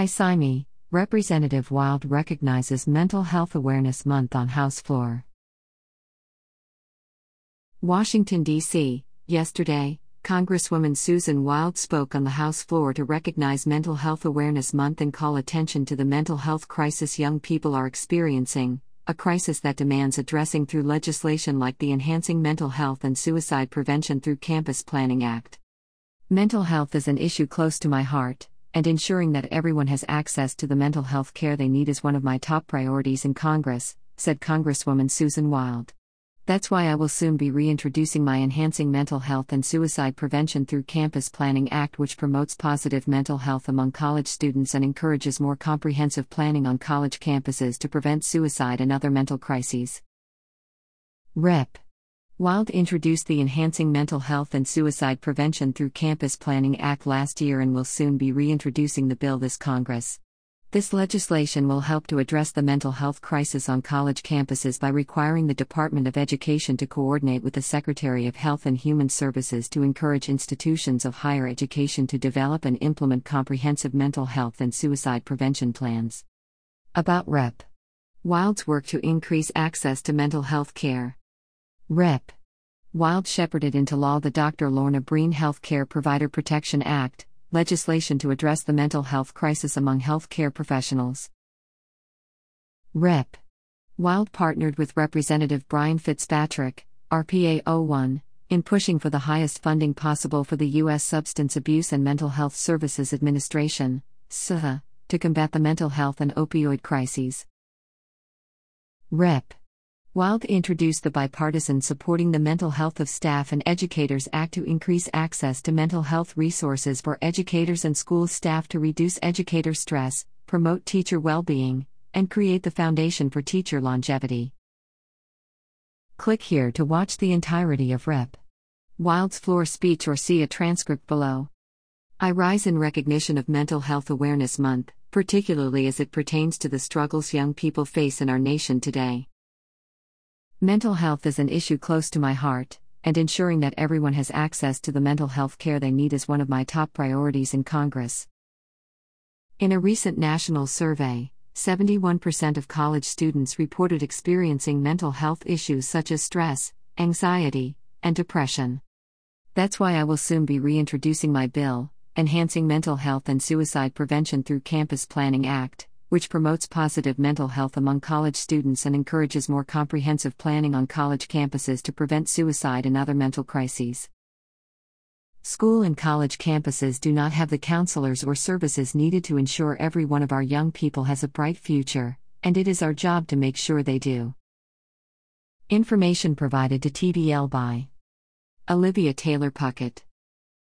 ICYMI, Representative Wild recognizes Mental Health Awareness Month on House floor. Washington, D.C., yesterday, Congresswoman Susan Wild spoke on the House floor to recognize Mental Health Awareness Month and call attention to the mental health crisis young people are experiencing, a crisis that demands addressing through legislation like the Enhancing Mental Health and Suicide Prevention Through Campus Planning Act. Mental health is an issue close to my heart, and ensuring that everyone has access to the mental health care they need is one of my top priorities in Congress, said Congresswoman Susan Wild. That's why I will soon be reintroducing my Enhancing Mental Health and Suicide Prevention Through Campus Planning Act, which promotes positive mental health among college students and encourages more comprehensive planning on college campuses to prevent suicide and other mental crises. Rep. Wild introduced the Enhancing Mental Health and Suicide Prevention Through Campus Planning Act last year and will soon be reintroducing the bill this Congress. This legislation will help to address the mental health crisis on college campuses by requiring the Department of Education to coordinate with the Secretary of Health and Human Services to encourage institutions of higher education to develop and implement comprehensive mental health and suicide prevention plans. About Rep. Wild's work to increase access to mental health care. Rep. Wild shepherded into law the Dr. Lorna Breen Health Care Provider Protection Act, legislation to address the mental health crisis among healthcare professionals. Rep. Wild partnered with Representative Brian Fitzpatrick, RPA 01, in pushing for the highest funding possible for the U.S. Substance Abuse and Mental Health Services Administration, SAHA, to combat the mental health and opioid crises. Rep. Wild introduced the bipartisan Supporting the Mental Health of Staff and Educators Act to increase access to mental health resources for educators and school staff to reduce educator stress, promote teacher well being, and create the foundation for teacher longevity. Click here to watch the entirety of Rep. Wild's floor speech or see a transcript below. I rise in recognition of Mental Health Awareness Month, particularly as it pertains to the struggles young people face in our nation today. Mental health is an issue close to my heart, and ensuring that everyone has access to the mental health care they need is one of my top priorities in Congress. In a recent national survey, 71% of college students reported experiencing mental health issues such as stress, anxiety, and depression. That's why I will soon be reintroducing my bill, Enhancing Mental Health and Suicide Prevention Through Campus Planning Act which promotes positive mental health among college students and encourages more comprehensive planning on college campuses to prevent suicide and other mental crises. School and college campuses do not have the counselors or services needed to ensure every one of our young people has a bright future, and it is our job to make sure they do. Information provided to TBL by Olivia Taylor Puckett.